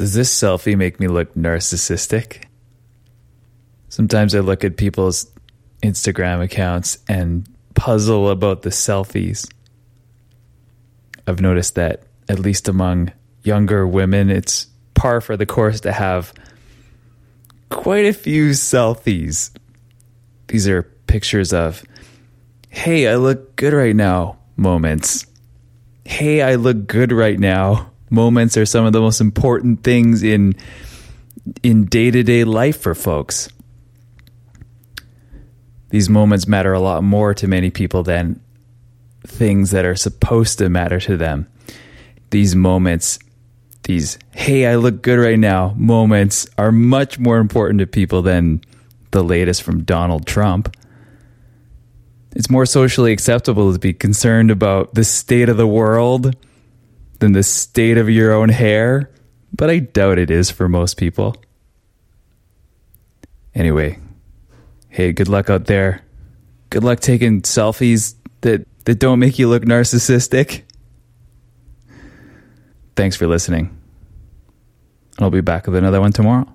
Does this selfie make me look narcissistic? Sometimes I look at people's Instagram accounts and puzzle about the selfies. I've noticed that, at least among younger women, it's par for the course to have quite a few selfies. These are pictures of, hey, I look good right now moments. Hey, I look good right now moments are some of the most important things in in day-to-day life for folks. These moments matter a lot more to many people than things that are supposed to matter to them. These moments, these, hey, I look good right now moments are much more important to people than the latest from Donald Trump. It's more socially acceptable to be concerned about the state of the world than the state of your own hair, but I doubt it is for most people. Anyway, hey, good luck out there. Good luck taking selfies that, that don't make you look narcissistic. Thanks for listening. I'll be back with another one tomorrow.